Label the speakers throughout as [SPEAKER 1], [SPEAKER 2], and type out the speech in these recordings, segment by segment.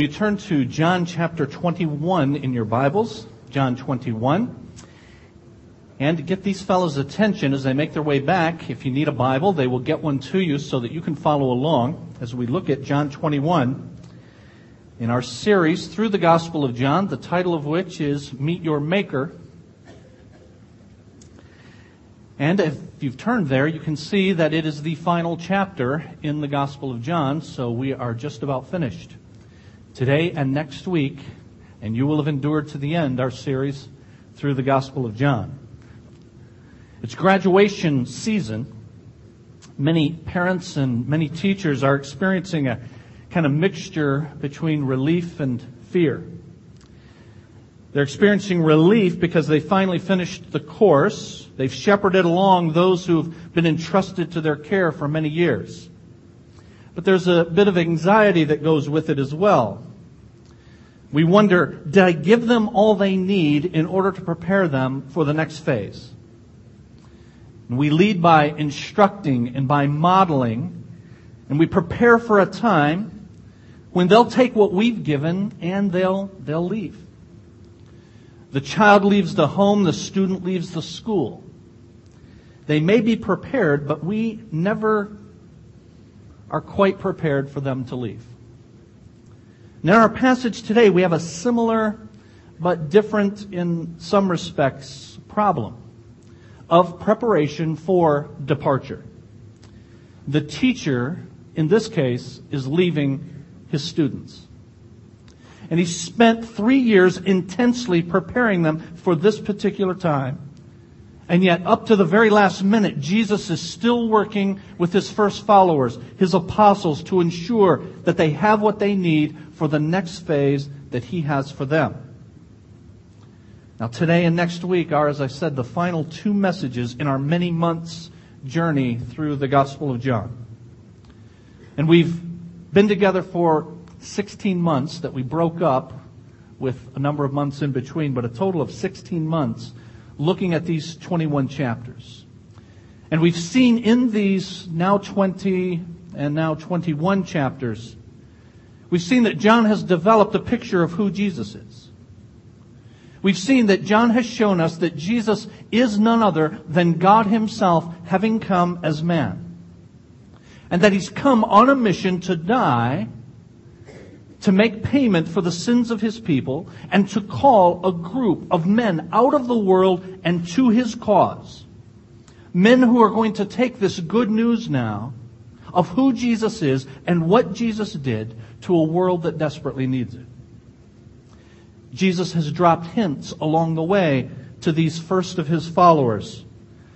[SPEAKER 1] You turn to John chapter 21 in your Bibles, John 21. And get these fellows' attention as they make their way back. If you need a Bible, they will get one to you so that you can follow along as we look at John 21 in our series through the Gospel of John, the title of which is Meet Your Maker. And if you've turned there, you can see that it is the final chapter in the Gospel of John, so we are just about finished today and next week, and you will have endured to the end our series through the Gospel of John. It's graduation season. Many parents and many teachers are experiencing a kind of mixture between relief and fear. They're experiencing relief because they finally finished the course. They've shepherded along those who've been entrusted to their care for many years. But there's a bit of anxiety that goes with it as well. We wonder, did I give them all they need in order to prepare them for the next phase? We lead by instructing and by modeling, and we prepare for a time when they'll take what we've given and they'll, they'll leave. The child leaves the home, the student leaves the school. They may be prepared, but we never are quite prepared for them to leave. In our passage today, we have a similar but different in some respects problem of preparation for departure. The teacher, in this case, is leaving his students. And he spent three years intensely preparing them for this particular time. And yet, up to the very last minute, Jesus is still working with his first followers, his apostles, to ensure that they have what they need for the next phase that he has for them. Now, today and next week are, as I said, the final two messages in our many months journey through the Gospel of John. And we've been together for 16 months that we broke up with a number of months in between, but a total of 16 months looking at these 21 chapters. And we've seen in these now 20 and now 21 chapters, we've seen that John has developed a picture of who Jesus is. We've seen that John has shown us that Jesus is none other than God himself having come as man. And that he's come on a mission to die to make payment for the sins of his people and to call a group of men out of the world and to his cause. Men who are going to take this good news now of who Jesus is and what Jesus did to a world that desperately needs it. Jesus has dropped hints along the way to these first of his followers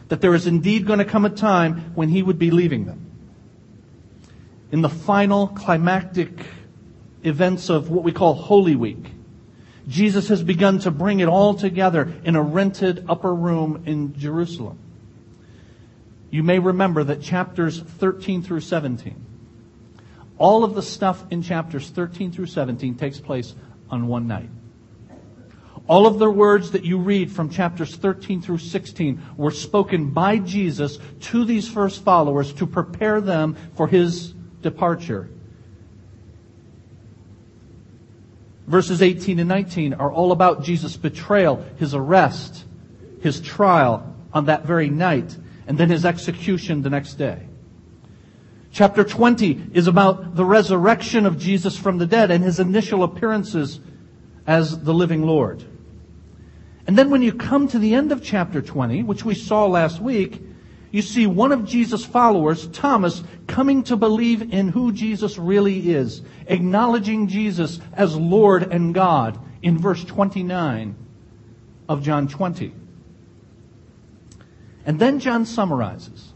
[SPEAKER 1] that there is indeed going to come a time when he would be leaving them. In the final climactic events of what we call Holy Week. Jesus has begun to bring it all together in a rented upper room in Jerusalem. You may remember that chapters 13 through 17, all of the stuff in chapters 13 through 17 takes place on one night. All of the words that you read from chapters 13 through 16 were spoken by Jesus to these first followers to prepare them for his departure Verses 18 and 19 are all about Jesus' betrayal, his arrest, his trial on that very night, and then his execution the next day. Chapter 20 is about the resurrection of Jesus from the dead and his initial appearances as the living Lord. And then when you come to the end of chapter 20, which we saw last week, you see one of Jesus' followers, Thomas, coming to believe in who Jesus really is, acknowledging Jesus as Lord and God in verse 29 of John 20. And then John summarizes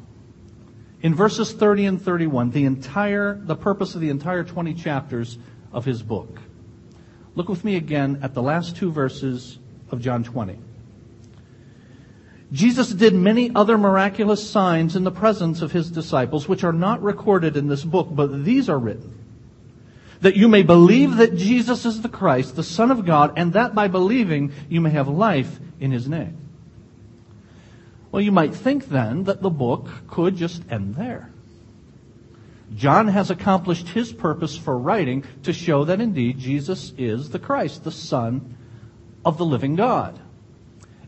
[SPEAKER 1] in verses 30 and 31 the entire, the purpose of the entire 20 chapters of his book. Look with me again at the last two verses of John 20. Jesus did many other miraculous signs in the presence of his disciples, which are not recorded in this book, but these are written. That you may believe that Jesus is the Christ, the Son of God, and that by believing you may have life in his name. Well, you might think then that the book could just end there. John has accomplished his purpose for writing to show that indeed Jesus is the Christ, the Son of the living God.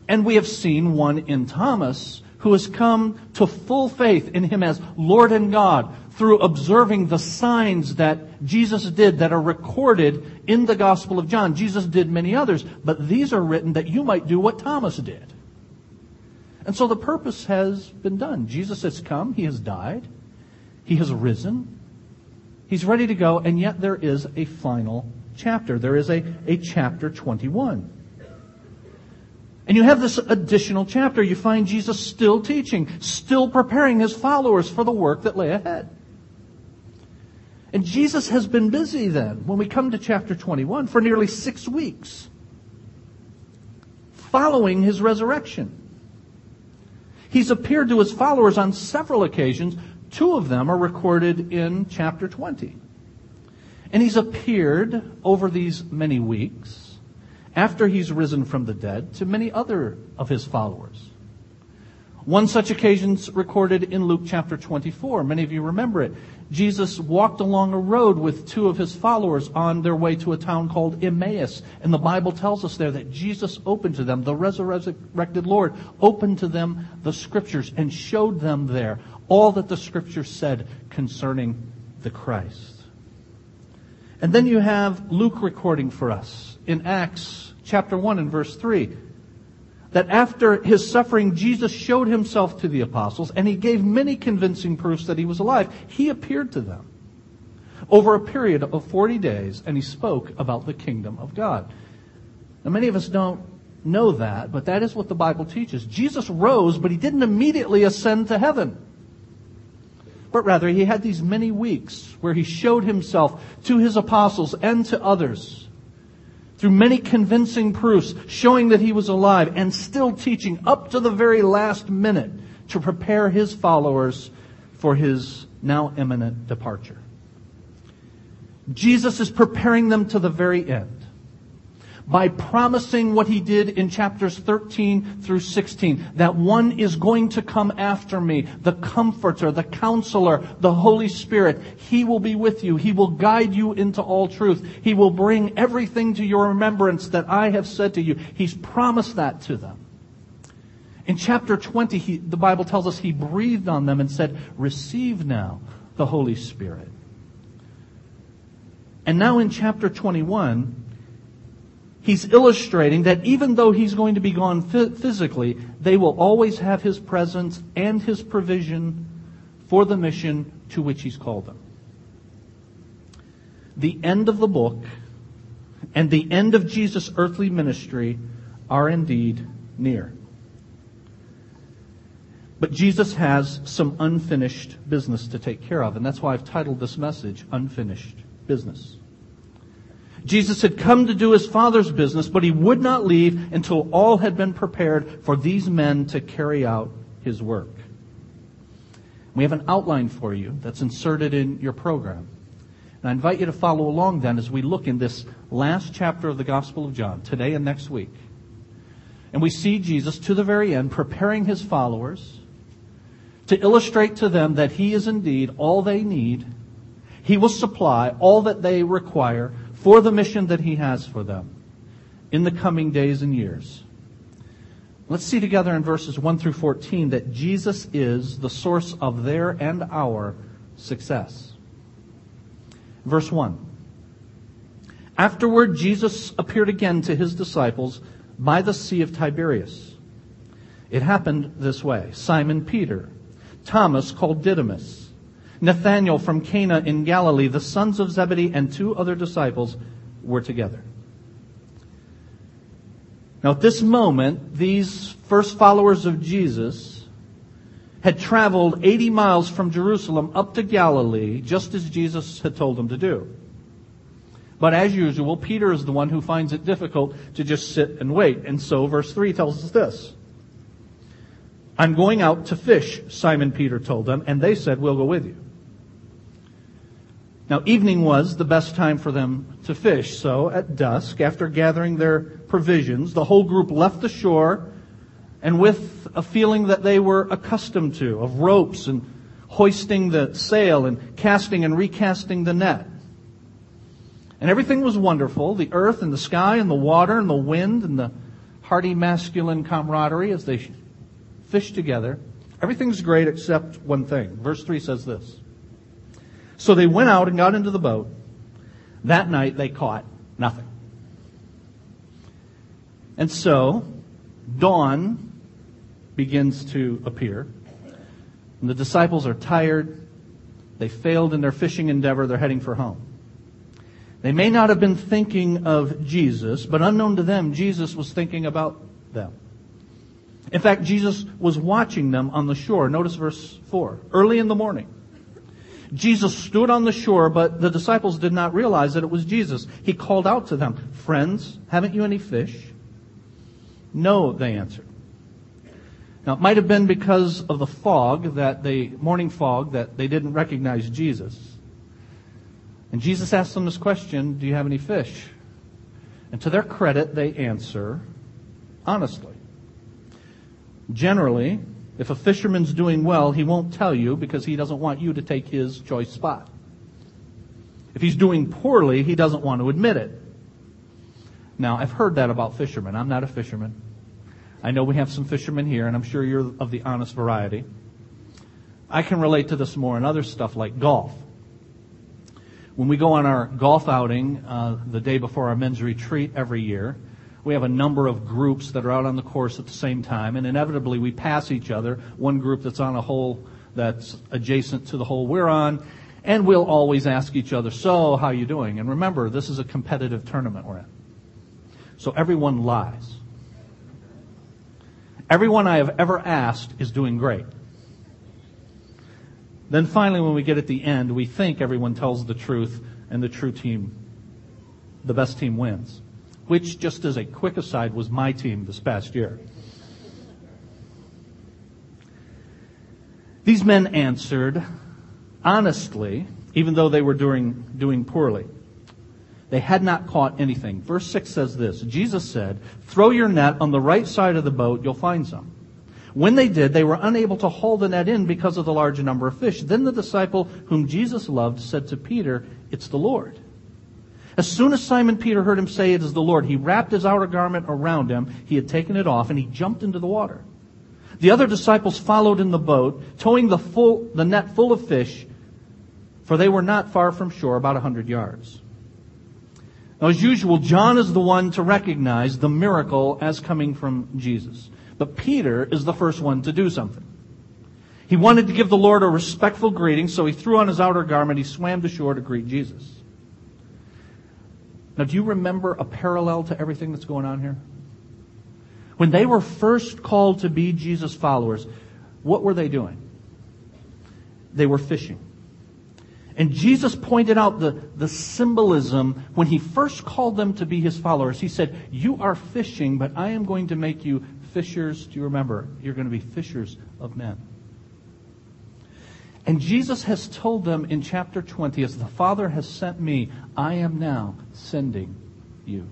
[SPEAKER 1] And we have seen one in Thomas who has come to full faith in him as Lord and God through observing the signs that Jesus did that are recorded in the Gospel of John. Jesus did many others, but these are written that you might do what Thomas did. And so the purpose has been done. Jesus has come, he has died, he has risen, he's ready to go, and yet there is a final chapter. There is a, a chapter 21. And you have this additional chapter. You find Jesus still teaching, still preparing his followers for the work that lay ahead. And Jesus has been busy then, when we come to chapter 21, for nearly six weeks, following his resurrection. He's appeared to his followers on several occasions. Two of them are recorded in chapter 20. And he's appeared over these many weeks after he's risen from the dead to many other of his followers. One such occasion is recorded in Luke chapter 24. Many of you remember it. Jesus walked along a road with two of his followers on their way to a town called Emmaus. And the Bible tells us there that Jesus opened to them, the resurrected Lord opened to them the scriptures and showed them there all that the scriptures said concerning the Christ. And then you have Luke recording for us in Acts chapter 1 and verse 3 that after his suffering, Jesus showed himself to the apostles and he gave many convincing proofs that he was alive. He appeared to them over a period of 40 days and he spoke about the kingdom of God. Now, many of us don't know that, but that is what the Bible teaches. Jesus rose, but he didn't immediately ascend to heaven. But rather, he had these many weeks where he showed himself to his apostles and to others through many convincing proofs showing that he was alive and still teaching up to the very last minute to prepare his followers for his now imminent departure. Jesus is preparing them to the very end by promising what he did in chapters 13 through 16, that one is going to come after me, the comforter, the counselor, the Holy Spirit. He will be with you. He will guide you into all truth. He will bring everything to your remembrance that I have said to you. He's promised that to them. In chapter 20, he, the Bible tells us he breathed on them and said, receive now the Holy Spirit. And now in chapter 21, he's illustrating that even though he's going to be gone physically, they will always have his presence and his provision for the mission to which he's called them. The end of the book and the end of Jesus' earthly ministry are indeed near. But Jesus has some unfinished business to take care of, and that's why I've titled this message, Unfinished Business. Jesus had come to do his Father's business, but he would not leave until all had been prepared for these men to carry out his work. We have an outline for you that's inserted in your program. And I invite you to follow along then as we look in this last chapter of the Gospel of John, today and next week. And we see Jesus to the very end preparing his followers to illustrate to them that he is indeed all they need. He will supply all that they require for the mission that He has for them in the coming days and years. Let's see together in verses 1 through 14 that Jesus is the source of their and our success. Verse 1. Afterward, Jesus appeared again to his disciples by the Sea of Tiberias. It happened this way Simon Peter, Thomas called Didymus, Nathanael from Cana in Galilee, the sons of Zebedee, and two other disciples were together. Now, at this moment, these first followers of Jesus had traveled 80 miles from Jerusalem up to Galilee, just as Jesus had told them to do. But as usual, Peter is the one who finds it difficult to just sit and wait. And so, verse 3 tells us this. I'm going out to fish, Simon Peter told them, and they said, We'll go with you. Now, evening was the best time for them to fish, so at dusk, after gathering their provisions, the whole group left the shore and with a feeling that they were accustomed to, of ropes and hoisting the sail and casting and recasting the net. And everything was wonderful the earth and the sky and the water and the wind and the hearty masculine camaraderie as they fished together. Everything's great except one thing. Verse 3 says this. So they went out and got into the boat. That night they caught nothing. And so, dawn begins to appear. And the disciples are tired. They failed in their fishing endeavor. They're heading for home. They may not have been thinking of Jesus, but unknown to them, Jesus was thinking about them. In fact, Jesus was watching them on the shore. Notice verse 4. Early in the morning. Jesus stood on the shore, but the disciples did not realize that it was Jesus. He called out to them, Friends, haven't you any fish? No, they answered. Now, it might have been because of the fog, that the morning fog, that they didn't recognize Jesus. And Jesus asked them this question Do you have any fish? And to their credit, they answer honestly. Generally, if a fisherman's doing well, he won't tell you because he doesn't want you to take his choice spot. If he's doing poorly, he doesn't want to admit it. Now, I've heard that about fishermen. I'm not a fisherman. I know we have some fishermen here, and I'm sure you're of the honest variety. I can relate to this more in other stuff like golf. When we go on our golf outing uh, the day before our men's retreat every year, we have a number of groups that are out on the course at the same time, and inevitably we pass each other. One group that's on a hole that's adjacent to the hole we're on, and we'll always ask each other, "So, how you doing?" And remember, this is a competitive tournament we're in, so everyone lies. Everyone I have ever asked is doing great. Then finally, when we get at the end, we think everyone tells the truth and the true team, the best team wins. Which, just as a quick aside, was my team this past year. These men answered honestly, even though they were doing, doing poorly. They had not caught anything. Verse 6 says this Jesus said, Throw your net on the right side of the boat, you'll find some. When they did, they were unable to haul the net in because of the large number of fish. Then the disciple whom Jesus loved said to Peter, It's the Lord. As soon as Simon Peter heard him say, It is the Lord, he wrapped his outer garment around him. He had taken it off, and he jumped into the water. The other disciples followed in the boat, towing the, full, the net full of fish, for they were not far from shore, about a hundred yards. Now, as usual, John is the one to recognize the miracle as coming from Jesus. But Peter is the first one to do something. He wanted to give the Lord a respectful greeting, so he threw on his outer garment. He swam to shore to greet Jesus. Now, do you remember a parallel to everything that's going on here? When they were first called to be Jesus' followers, what were they doing? They were fishing. And Jesus pointed out the, the symbolism when he first called them to be his followers. He said, You are fishing, but I am going to make you fishers, do you remember? You're going to be fishers of men. And Jesus has told them in chapter 20, as the Father has sent me, I am now sending you.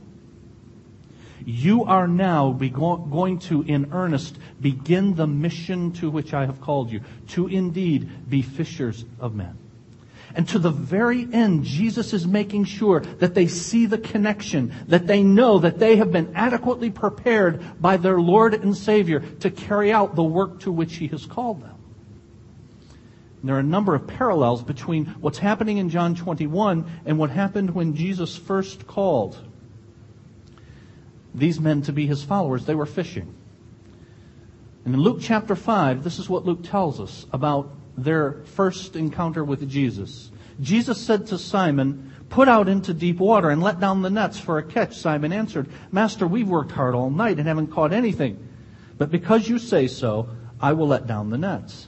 [SPEAKER 1] You are now going to, in earnest, begin the mission to which I have called you, to indeed be fishers of men. And to the very end, Jesus is making sure that they see the connection, that they know that they have been adequately prepared by their Lord and Savior to carry out the work to which He has called them. And there are a number of parallels between what's happening in John 21 and what happened when Jesus first called these men to be His followers. They were fishing. And in Luke chapter 5, this is what Luke tells us about their first encounter with Jesus. Jesus said to Simon, Put out into deep water and let down the nets for a catch. Simon answered, Master, we've worked hard all night and haven't caught anything. But because you say so, I will let down the nets.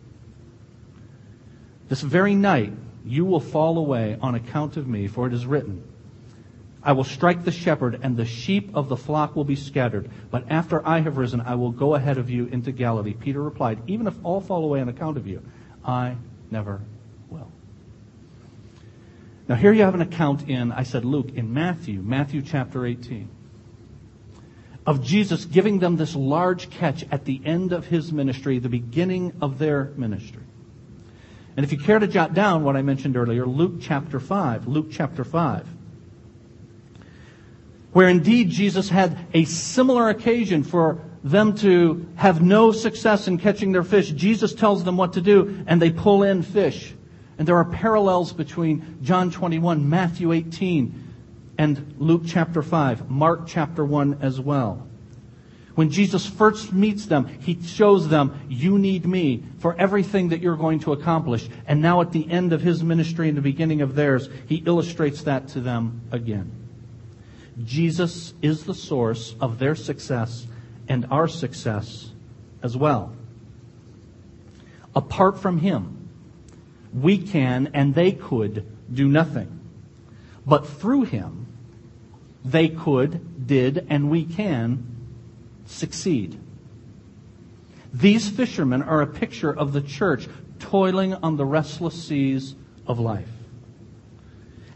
[SPEAKER 1] This very night, you will fall away on account of me, for it is written, I will strike the shepherd, and the sheep of the flock will be scattered. But after I have risen, I will go ahead of you into Galilee. Peter replied, Even if all fall away on account of you, I never will. Now, here you have an account in, I said Luke, in Matthew, Matthew chapter 18, of Jesus giving them this large catch at the end of his ministry, the beginning of their ministry. And if you care to jot down what I mentioned earlier, Luke chapter 5, Luke chapter 5 where indeed Jesus had a similar occasion for them to have no success in catching their fish. Jesus tells them what to do, and they pull in fish. And there are parallels between John 21, Matthew 18, and Luke chapter 5, Mark chapter 1 as well. When Jesus first meets them, he shows them, You need me for everything that you're going to accomplish. And now at the end of his ministry and the beginning of theirs, he illustrates that to them again. Jesus is the source of their success and our success as well. Apart from Him, we can and they could do nothing. But through Him, they could, did, and we can succeed. These fishermen are a picture of the church toiling on the restless seas of life.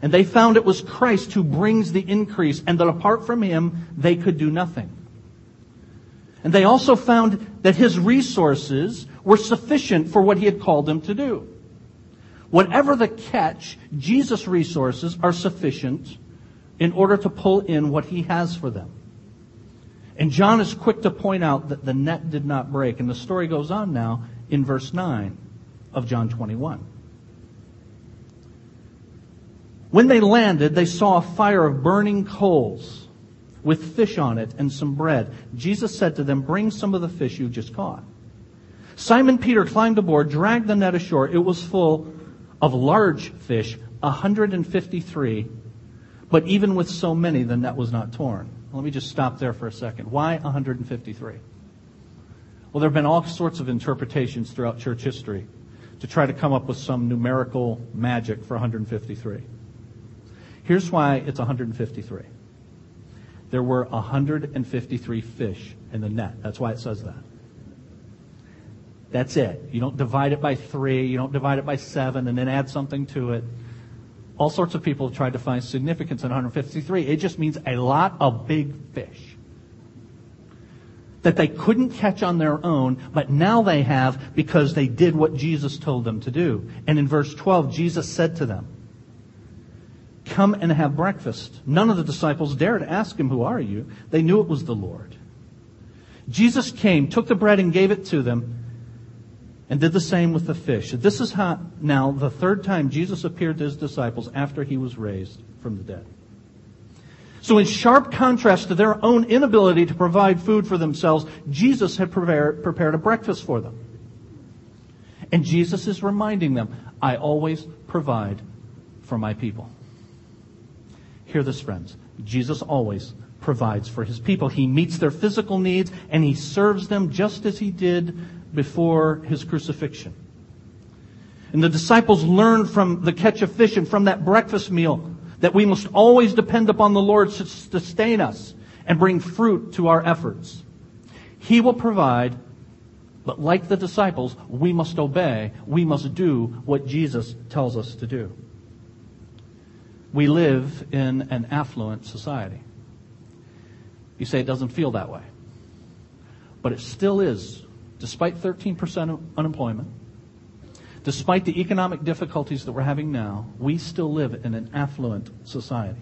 [SPEAKER 1] And they found it was Christ who brings the increase, and that apart from him, they could do nothing. And they also found that his resources were sufficient for what he had called them to do. Whatever the catch, Jesus' resources are sufficient in order to pull in what he has for them. And John is quick to point out that the net did not break. And the story goes on now in verse 9 of John 21. When they landed, they saw a fire of burning coals with fish on it and some bread. Jesus said to them, Bring some of the fish you just caught. Simon Peter climbed aboard, dragged the net ashore. It was full of large fish, 153. But even with so many, the net was not torn. Let me just stop there for a second. Why 153? Well, there have been all sorts of interpretations throughout church history to try to come up with some numerical magic for 153. Here's why it's 153. There were 153 fish in the net. That's why it says that. That's it. You don't divide it by three. You don't divide it by seven and then add something to it. All sorts of people have tried to find significance in 153. It just means a lot of big fish that they couldn't catch on their own, but now they have because they did what Jesus told them to do. And in verse 12, Jesus said to them, Come and have breakfast. None of the disciples dared ask him, Who are you? They knew it was the Lord. Jesus came, took the bread, and gave it to them, and did the same with the fish. This is how, now the third time Jesus appeared to his disciples after he was raised from the dead. So, in sharp contrast to their own inability to provide food for themselves, Jesus had prepared, a breakfast for them. And Jesus is reminding them, I always provide for my people. Hear this, friends. Jesus always provides for his people. He meets their physical needs and he serves them just as he did before his crucifixion. And the disciples learned from the catch of fish and from that breakfast meal that we must always depend upon the Lord to sustain us and bring fruit to our efforts. He will provide, but like the disciples, we must obey. We must do what Jesus tells us to do we live in an affluent society. You say it doesn't feel that way. But it still is, despite 13% unemployment, despite the economic difficulties that we're having now, we still live in an affluent society.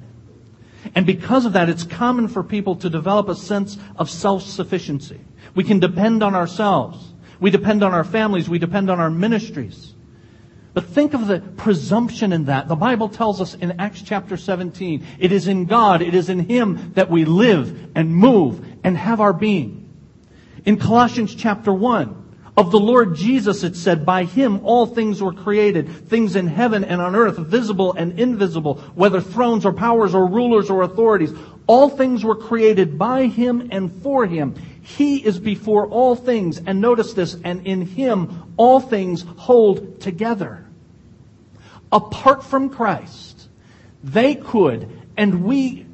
[SPEAKER 1] And because of that, it's common for people to develop a sense of self-sufficiency. We can depend on ourselves. We depend on our families. We depend on our ministries. But think of the presumption in that. The Bible tells us in Acts chapter 17, it is in God, it is in Him that we live and move and have our being. In Colossians chapter 1, of the Lord Jesus it said, by Him all things were created, things in heaven and on earth, visible and invisible, whether thrones or powers or rulers or authorities. All things were created by Him and for Him. He is before all things, and notice this, and in Him all things hold together. apart from Christ, they could and we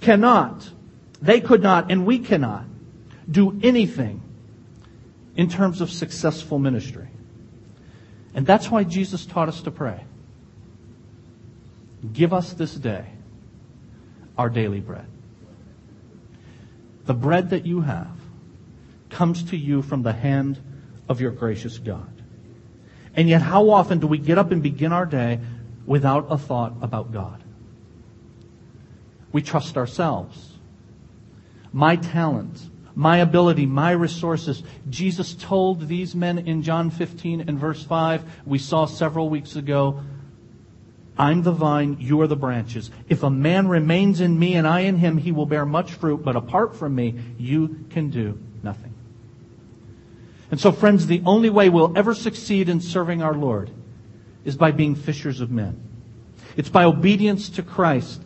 [SPEAKER 1] cannot, they could not and we cannot do anything in terms of successful ministry. And that's why Jesus taught us to pray. Give us this day our daily bread. The bread that you have comes to you from the hand of your gracious God. And yet, how often do we get up and begin our day without a thought about God? We trust ourselves. My talent, my ability, my resources. Jesus told these men in John 15 and verse 5, we saw several weeks ago, I'm the vine, you are the branches. If a man remains in me and I in him, he will bear much fruit, but apart from me, you can do nothing. And so, friends, the only way we'll ever succeed in serving our Lord is by being fishers of men. It's by obedience to Christ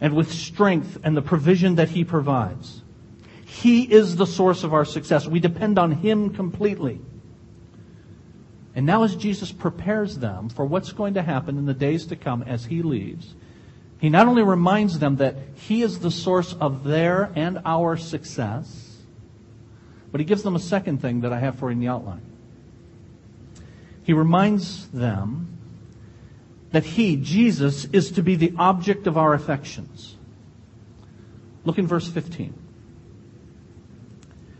[SPEAKER 1] and with strength and the provision that He provides. He is the source of our success. We depend on Him completely. And now, as Jesus prepares them for what's going to happen in the days to come as He leaves, He not only reminds them that He is the source of their and our success, but He gives them a second thing that I have for you in the outline. He reminds them that He, Jesus, is to be the object of our affections. Look in verse 15.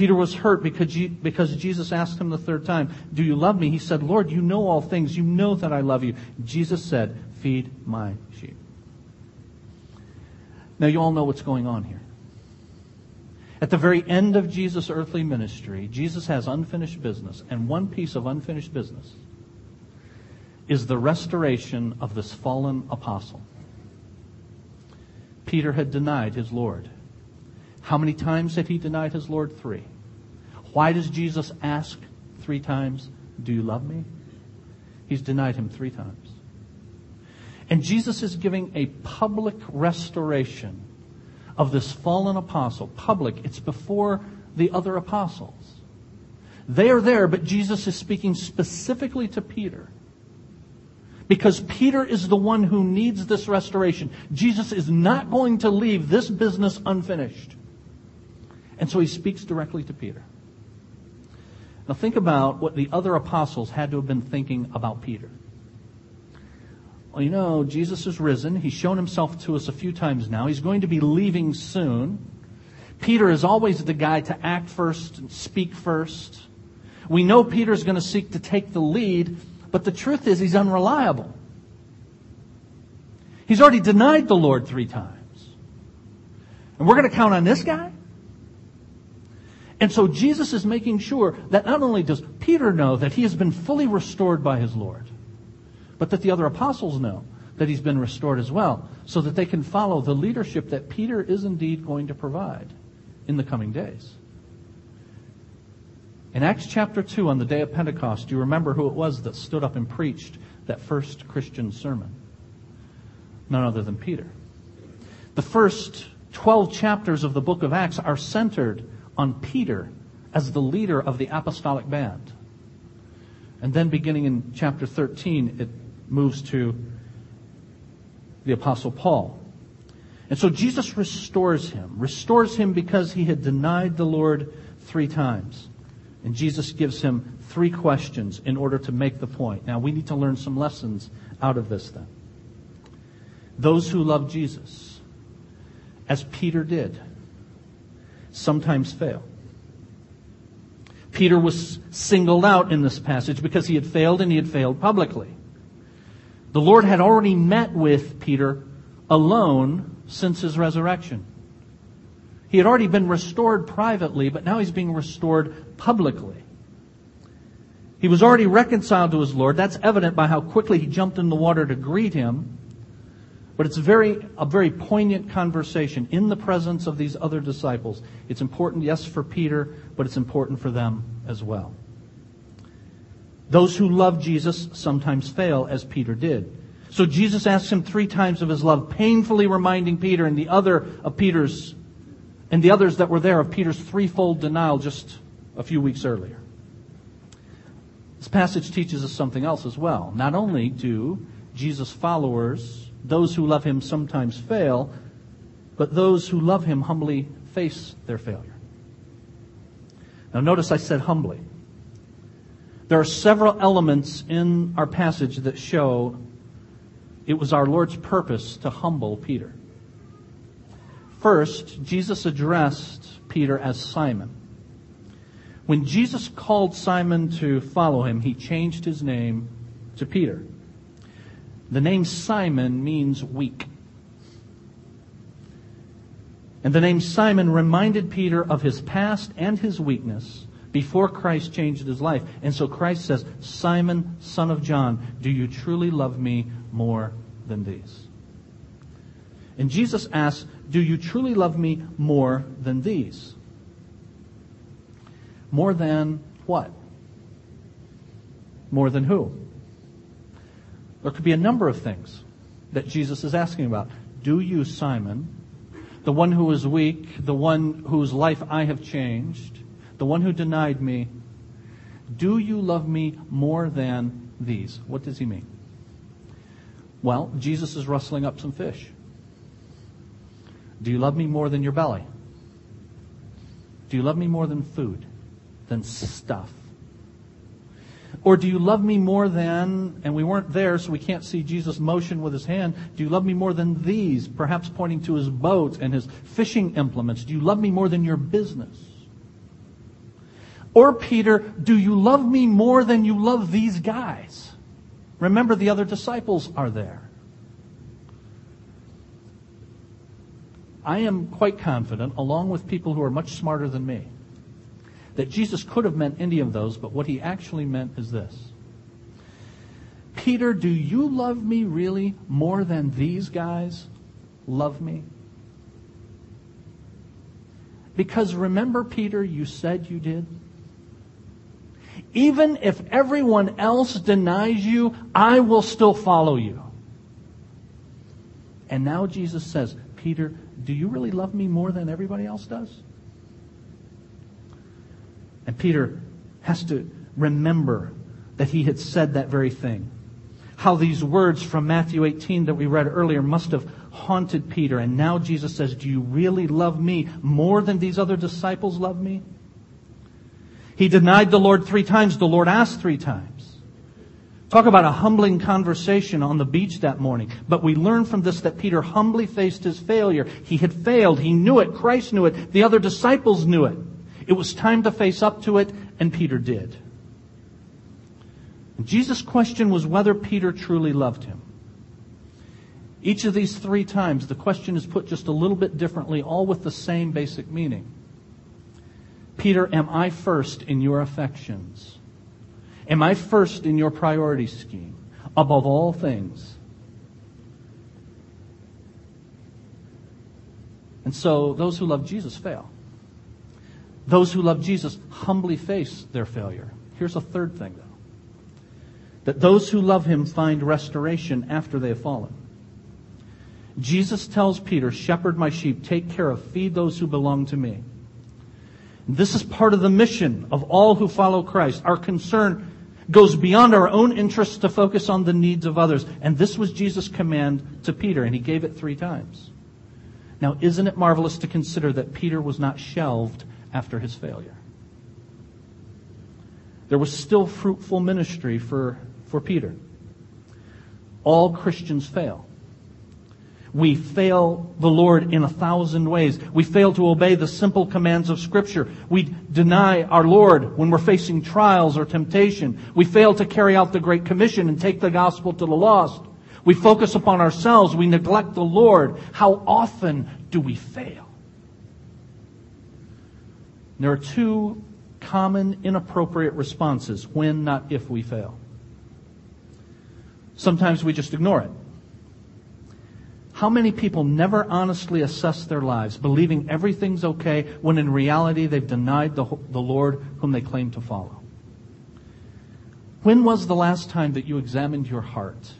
[SPEAKER 1] Peter was hurt because, because Jesus asked him the third time, Do you love me? He said, Lord, you know all things. You know that I love you. Jesus said, Feed my sheep. Now, you all know what's going on here. At the very end of Jesus' earthly ministry, Jesus has unfinished business, and one piece of unfinished business is the restoration of this fallen apostle. Peter had denied his Lord. How many times had he denied his Lord? Three. Why does Jesus ask three times, Do you love me? He's denied him three times. And Jesus is giving a public restoration of this fallen apostle. Public. It's before the other apostles. They are there, but Jesus is speaking specifically to Peter. Because Peter is the one who needs this restoration. Jesus is not going to leave this business unfinished. And so he speaks directly to Peter. Now think about what the other apostles had to have been thinking about Peter. Well, you know, Jesus is risen. He's shown himself to us a few times now. He's going to be leaving soon. Peter is always the guy to act first and speak first. We know Peter's going to seek to take the lead, but the truth is he's unreliable. He's already denied the Lord three times. And we're going to count on this guy? And so Jesus is making sure that not only does Peter know that he has been fully restored by his Lord, but that the other apostles know that he's been restored as well, so that they can follow the leadership that Peter is indeed going to provide in the coming days. In Acts chapter 2, on the day of Pentecost, you remember who it was that stood up and preached that first Christian sermon? None other than Peter. The first 12 chapters of the book of Acts are centered on Peter as the leader of the apostolic band. And then beginning in chapter 13, it moves to the apostle Paul. And so Jesus restores him, restores him because he had denied the Lord three times. And Jesus gives him three questions in order to make the point. Now, we need to learn some lessons out of this then. Those who love Jesus, as Peter did, sometimes fail. Peter was singled out in this passage because he had failed and he had failed publicly. The Lord had already met with Peter alone since his resurrection. He had already been restored privately, but now he's being restored publicly. He was already reconciled to his Lord. That's evident by how quickly he jumped in the water to greet him. But it's very, a very poignant conversation in the presence of these other disciples. It's important, yes, for Peter, but it's important for them as well. Those who love Jesus sometimes fail, as Peter did. So Jesus asks him three times of his love, painfully reminding Peter and the other of Peter's, and the others that were there of Peter's threefold denial just a few weeks earlier. This passage teaches us something else as well. Not only do Jesus' followers, those who love him, sometimes fail, but those who love him humbly face their failure. Now, notice I said humbly. There are several elements in our passage that show it was our Lord's purpose to humble Peter. First, Jesus addressed Peter as Simon. When Jesus called Simon to follow him, he changed his name to Peter. The name Simon means weak. And the name Simon reminded Peter of his past and his weakness before Christ changed his life. And so Christ says, Simon, son of John, do you truly love me more than these? And Jesus asks, Do you truly love me more than these? More than what? More than who? There could be a number of things that Jesus is asking about. Do you, Simon, the one who is weak, the one whose life I have changed, the one who denied me, do you love me more than these? What does he mean? Well, Jesus is rustling up some fish. Do you love me more than your belly? Do you love me more than food? than stuff? Or do you love me more than, and we weren't there, so we can't see Jesus' motion with his hand, do you love me more than these, perhaps pointing to his boat and his fishing implements? Do you love me more than your business? Or, Peter, do you love me more than you love these guys? Remember, the other disciples are there. I am quite confident, along with people who are much smarter than me, that Jesus could have meant any of those, but what he actually meant is this. Peter, do you love me really more than these guys love me? Because remember, Peter, you said you did? Even if everyone else denies you, I will still follow you. And now Jesus says, Peter, do you really love me more than everybody else does? And Peter has to remember that he had said that very thing. How these words from Matthew 18 that we read earlier must have haunted Peter. And now Jesus says, Do you really love me more than these other disciples love me? He denied the Lord three times. The Lord asked three times. Talk about a humbling conversation on the beach that morning. But we learn from this that Peter humbly faced his failure. He had failed. He knew it. Christ knew it. The other disciples knew it. It was time to face up to it, and Peter did. And Jesus' question was whether Peter truly loved him. Each of these three times, the question is put just a little bit differently, all with the same basic meaning. Peter, am I first in your affections? Am I first in your priority scheme above all things? And so those who love Jesus fail. Those who love Jesus humbly face their failure. Here's a third thing, though that those who love him find restoration after they have fallen. Jesus tells Peter, Shepherd my sheep, take care of, feed those who belong to me. This is part of the mission of all who follow Christ. Our concern goes beyond our own interests to focus on the needs of others. And this was Jesus' command to Peter, and he gave it three times. Now, isn't it marvelous to consider that Peter was not shelved after his failure. There was still fruitful ministry for, for Peter. All Christians fail. We fail the Lord in a thousand ways. We fail to obey the simple commands of Scripture. We deny our Lord when we're facing trials or temptation. We fail to carry out the Great Commission and take the gospel to the lost. We focus upon ourselves. We neglect the Lord. How often do we fail? There are two common inappropriate responses when, not if, we fail. Sometimes we just ignore it. How many people never honestly assess their lives, believing everything's okay, when in reality they've denied the, the Lord whom they claim to follow? When was the last time that you examined your heart?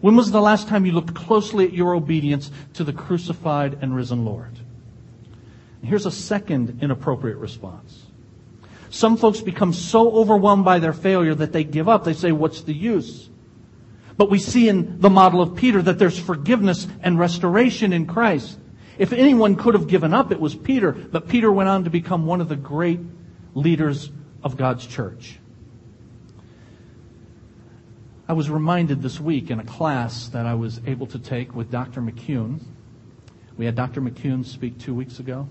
[SPEAKER 1] When was the last time you looked closely at your obedience to the crucified and risen Lord? Here's a second inappropriate response. Some folks become so overwhelmed by their failure that they give up. They say, What's the use? But we see in the model of Peter that there's forgiveness and restoration in Christ. If anyone could have given up, it was Peter. But Peter went on to become one of the great leaders of God's church. I was reminded this week in a class that I was able to take with Dr. McCune. We had Dr. McCune speak two weeks ago.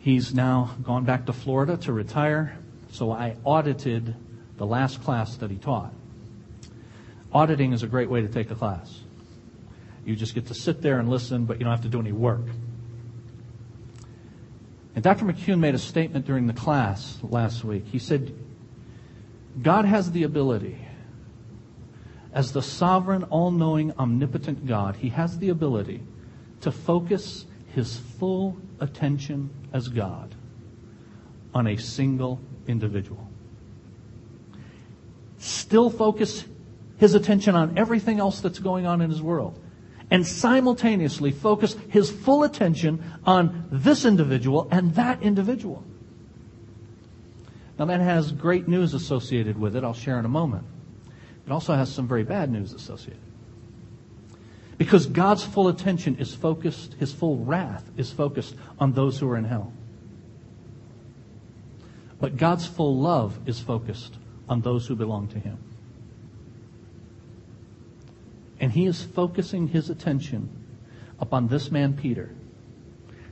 [SPEAKER 1] He's now gone back to Florida to retire, so I audited the last class that he taught. Auditing is a great way to take a class. You just get to sit there and listen, but you don't have to do any work. And Dr. McCune made a statement during the class last week. He said, God has the ability, as the sovereign, all knowing, omnipotent God, He has the ability to focus His full attention as God on a single individual. Still focus his attention on everything else that's going on in his world and simultaneously focus his full attention on this individual and that individual. Now, that has great news associated with it, I'll share in a moment. It also has some very bad news associated. Because God's full attention is focused, his full wrath is focused on those who are in hell. But God's full love is focused on those who belong to him. And he is focusing his attention upon this man, Peter,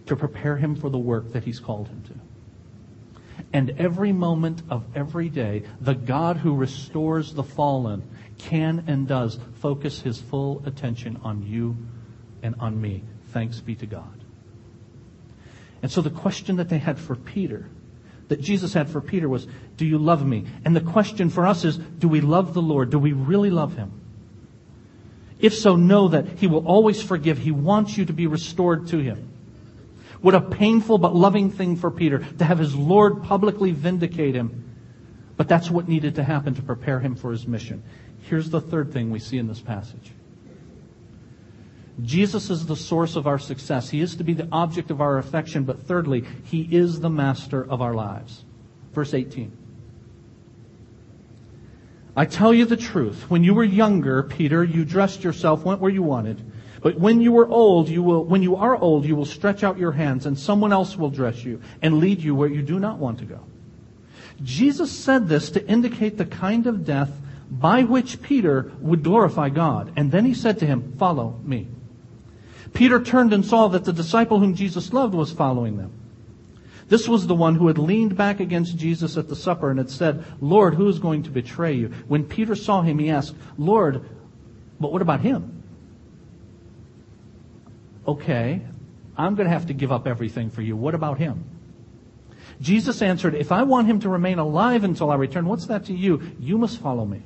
[SPEAKER 1] to prepare him for the work that he's called him to. And every moment of every day, the God who restores the fallen can and does focus his full attention on you and on me. Thanks be to God. And so the question that they had for Peter, that Jesus had for Peter was, Do you love me? And the question for us is, Do we love the Lord? Do we really love him? If so, know that He will always forgive. He wants you to be restored to Him. What a painful but loving thing for Peter to have his Lord publicly vindicate him. But that's what needed to happen to prepare him for his mission. Here's the third thing we see in this passage. Jesus is the source of our success. He is to be the object of our affection, but thirdly, He is the master of our lives. Verse 18. I tell you the truth. When you were younger, Peter, you dressed yourself, went where you wanted. But when you are old, you will, when you are old, you will stretch out your hands and someone else will dress you and lead you where you do not want to go. Jesus said this to indicate the kind of death by which Peter would glorify God. And then he said to him, follow me. Peter turned and saw that the disciple whom Jesus loved was following them. This was the one who had leaned back against Jesus at the supper and had said, Lord, who is going to betray you? When Peter saw him, he asked, Lord, but what about him? Okay, I'm going to have to give up everything for you. What about him? Jesus answered, If I want him to remain alive until I return, what's that to you? You must follow me.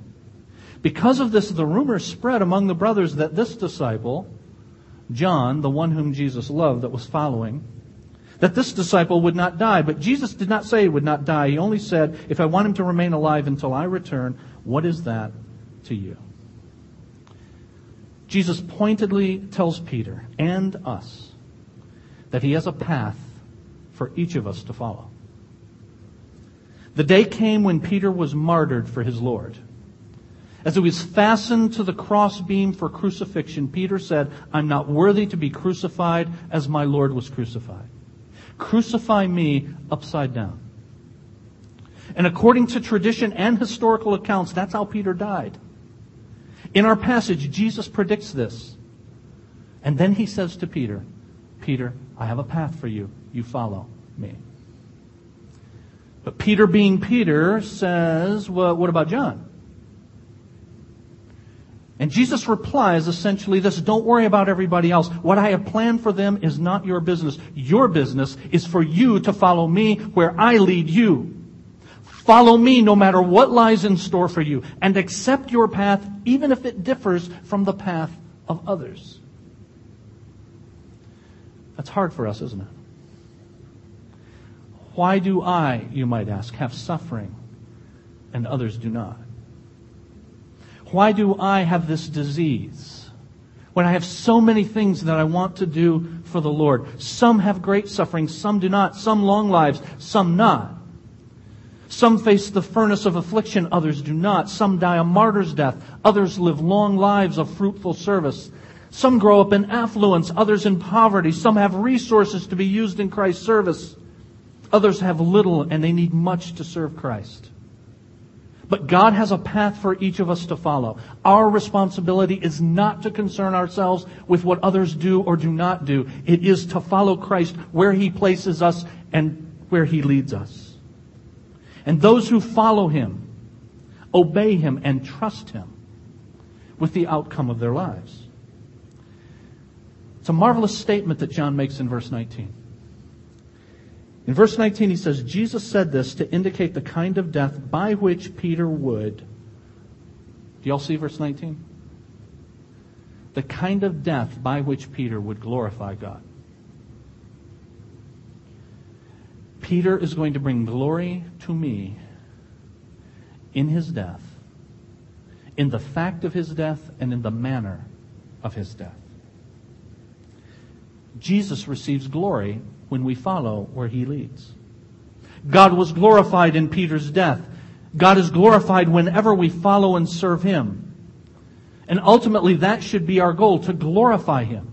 [SPEAKER 1] Because of this, the rumor spread among the brothers that this disciple, John, the one whom Jesus loved that was following, that this disciple would not die. But Jesus did not say he would not die. He only said, if I want him to remain alive until I return, what is that to you? Jesus pointedly tells Peter and us that he has a path for each of us to follow. The day came when Peter was martyred for his Lord. As he was fastened to the crossbeam for crucifixion, Peter said, I'm not worthy to be crucified as my Lord was crucified. Crucify me upside down. And according to tradition and historical accounts, that's how Peter died. In our passage, Jesus predicts this. And then he says to Peter, Peter, I have a path for you. You follow me. But Peter, being Peter, says, well, what about John? And Jesus replies essentially this don't worry about everybody else. What I have planned for them is not your business. Your business is for you to follow me where I lead you. Follow me no matter what lies in store for you and accept your path even if it differs from the path of others. That's hard for us, isn't it? Why do I, you might ask, have suffering and others do not? Why do I have this disease when I have so many things that I want to do for the Lord? Some have great suffering, some do not. Some long lives, some not. Some face the furnace of affliction, others do not. Some die a martyr's death, others live long lives of fruitful service. Some grow up in affluence, others in poverty. Some have resources to be used in Christ's service. Others have little and they need much to serve Christ. But God has a path for each of us to follow. Our responsibility is not to concern ourselves with what others do or do not do. It is to follow Christ where He places us and where He leads us. And those who follow Him, obey Him, and trust Him with the outcome of their lives. It's a marvelous statement that John makes in verse 19. In verse 19, he says, Jesus said this to indicate the kind of death by which Peter would. Do y'all see verse 19? The kind of death by which Peter would glorify God. Peter is going to bring glory to me in his death, in the fact of his death, and in the manner of his death. Jesus receives glory when we follow where he leads. God was glorified in Peter's death. God is glorified whenever we follow and serve him. And ultimately, that should be our goal, to glorify him.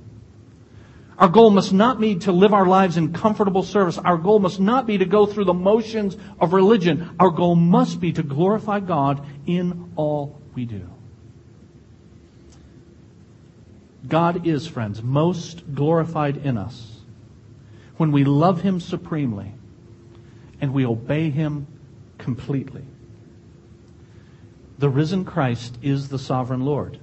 [SPEAKER 1] Our goal must not be to live our lives in comfortable service. Our goal must not be to go through the motions of religion. Our goal must be to glorify God in all we do. God is, friends, most glorified in us when we love Him supremely and we obey Him completely. The risen Christ is the sovereign Lord.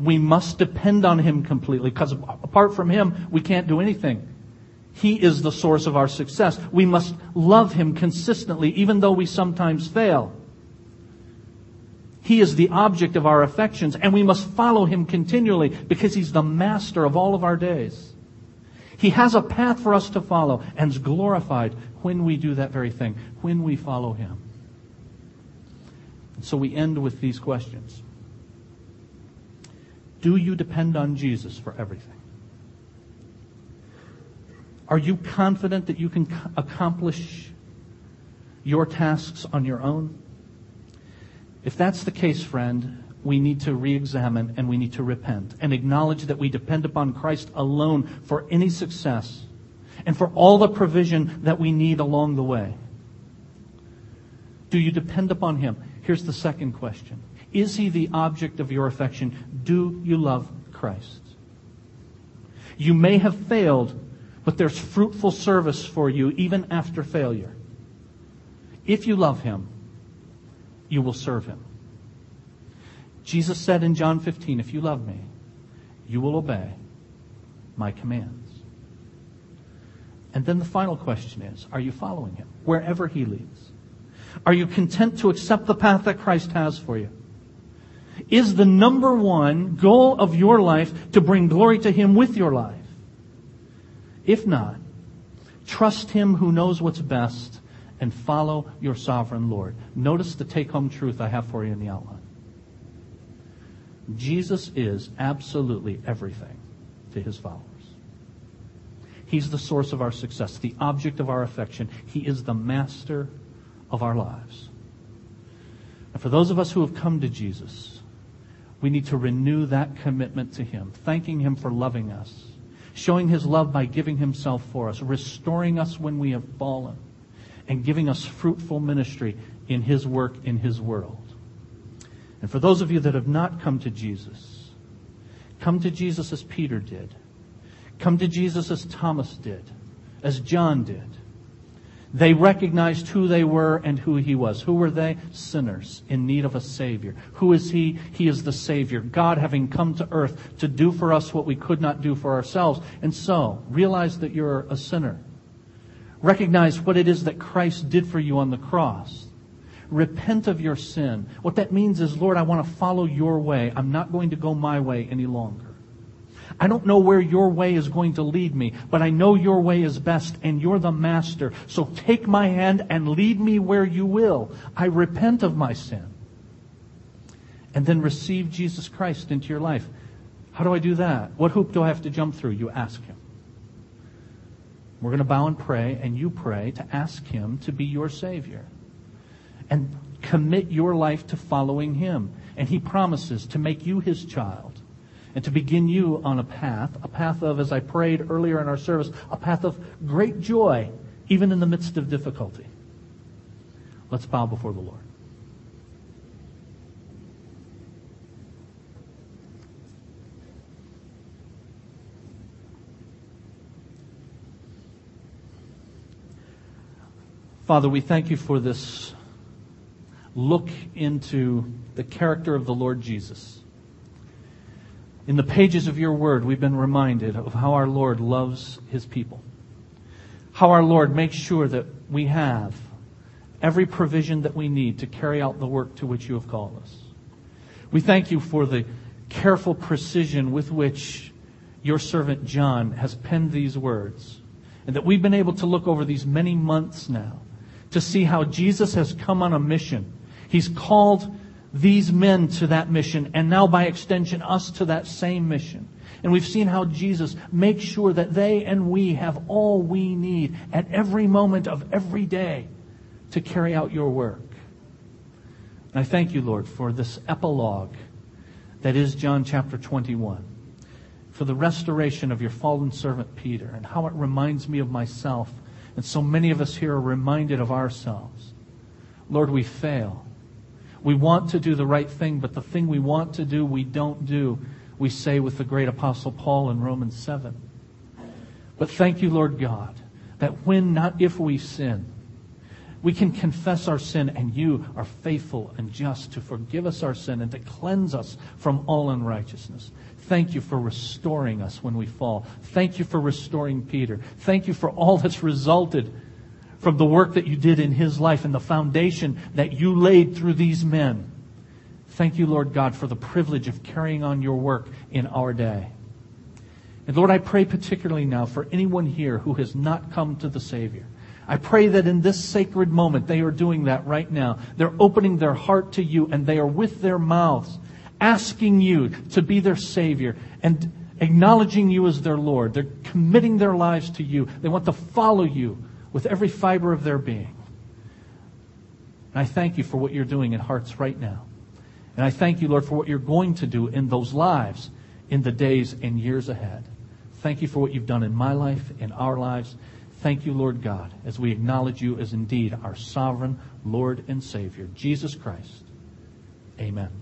[SPEAKER 1] We must depend on Him completely because apart from Him, we can't do anything. He is the source of our success. We must love Him consistently, even though we sometimes fail. He is the object of our affections, and we must follow Him continually because He's the master of all of our days. He has a path for us to follow and is glorified when we do that very thing, when we follow Him. So we end with these questions. Do you depend on Jesus for everything? Are you confident that you can accomplish your tasks on your own? If that's the case, friend, we need to re-examine and we need to repent and acknowledge that we depend upon Christ alone for any success and for all the provision that we need along the way. Do you depend upon Him? Here's the second question. Is He the object of your affection? Do you love Christ? You may have failed, but there's fruitful service for you even after failure. If you love Him, you will serve Him. Jesus said in John 15, If you love me, you will obey my commands. And then the final question is Are you following him wherever he leads? Are you content to accept the path that Christ has for you? Is the number one goal of your life to bring glory to him with your life? If not, trust him who knows what's best and follow your sovereign Lord. Notice the take home truth I have for you in the outline. Jesus is absolutely everything to his followers. He's the source of our success, the object of our affection. He is the master of our lives. And for those of us who have come to Jesus, we need to renew that commitment to him, thanking him for loving us, showing his love by giving himself for us, restoring us when we have fallen, and giving us fruitful ministry in his work in his world. And for those of you that have not come to Jesus, come to Jesus as Peter did. Come to Jesus as Thomas did, as John did. They recognized who they were and who he was. Who were they? Sinners in need of a Savior. Who is he? He is the Savior. God having come to earth to do for us what we could not do for ourselves. And so, realize that you're a sinner. Recognize what it is that Christ did for you on the cross repent of your sin. What that means is, Lord, I want to follow your way. I'm not going to go my way any longer. I don't know where your way is going to lead me, but I know your way is best and you're the master. So take my hand and lead me where you will. I repent of my sin. And then receive Jesus Christ into your life. How do I do that? What hoop do I have to jump through? You ask him. We're going to bow and pray, and you pray to ask him to be your Savior. And commit your life to following him. And he promises to make you his child and to begin you on a path, a path of, as I prayed earlier in our service, a path of great joy, even in the midst of difficulty. Let's bow before the Lord. Father, we thank you for this look into the character of the Lord Jesus. In the pages of your word, we've been reminded of how our Lord loves his people. How our Lord makes sure that we have every provision that we need to carry out the work to which you have called us. We thank you for the careful precision with which your servant John has penned these words, and that we've been able to look over these many months now to see how Jesus has come on a mission. He's called these men to that mission, and now by extension, us to that same mission. And we've seen how Jesus makes sure that they and we have all we need at every moment of every day to carry out your work. And I thank you, Lord, for this epilogue that is John chapter 21, for the restoration of your fallen servant Peter, and how it reminds me of myself. And so many of us here are reminded of ourselves. Lord, we fail. We want to do the right thing, but the thing we want to do, we don't do. We say with the great apostle Paul in Romans 7. But thank you, Lord God, that when, not if we sin, we can confess our sin and you are faithful and just to forgive us our sin and to cleanse us from all unrighteousness. Thank you for restoring us when we fall. Thank you for restoring Peter. Thank you for all that's resulted from the work that you did in his life and the foundation that you laid through these men. Thank you, Lord God, for the privilege of carrying on your work in our day. And Lord, I pray particularly now for anyone here who has not come to the Savior. I pray that in this sacred moment they are doing that right now. They're opening their heart to you and they are with their mouths asking you to be their Savior and acknowledging you as their Lord. They're committing their lives to you. They want to follow you with every fiber of their being. And I thank you for what you're doing in hearts right now. And I thank you, Lord, for what you're going to do in those lives in the days and years ahead. Thank you for what you've done in my life, in our lives. Thank you, Lord God, as we acknowledge you as indeed our sovereign Lord and Savior, Jesus Christ. Amen.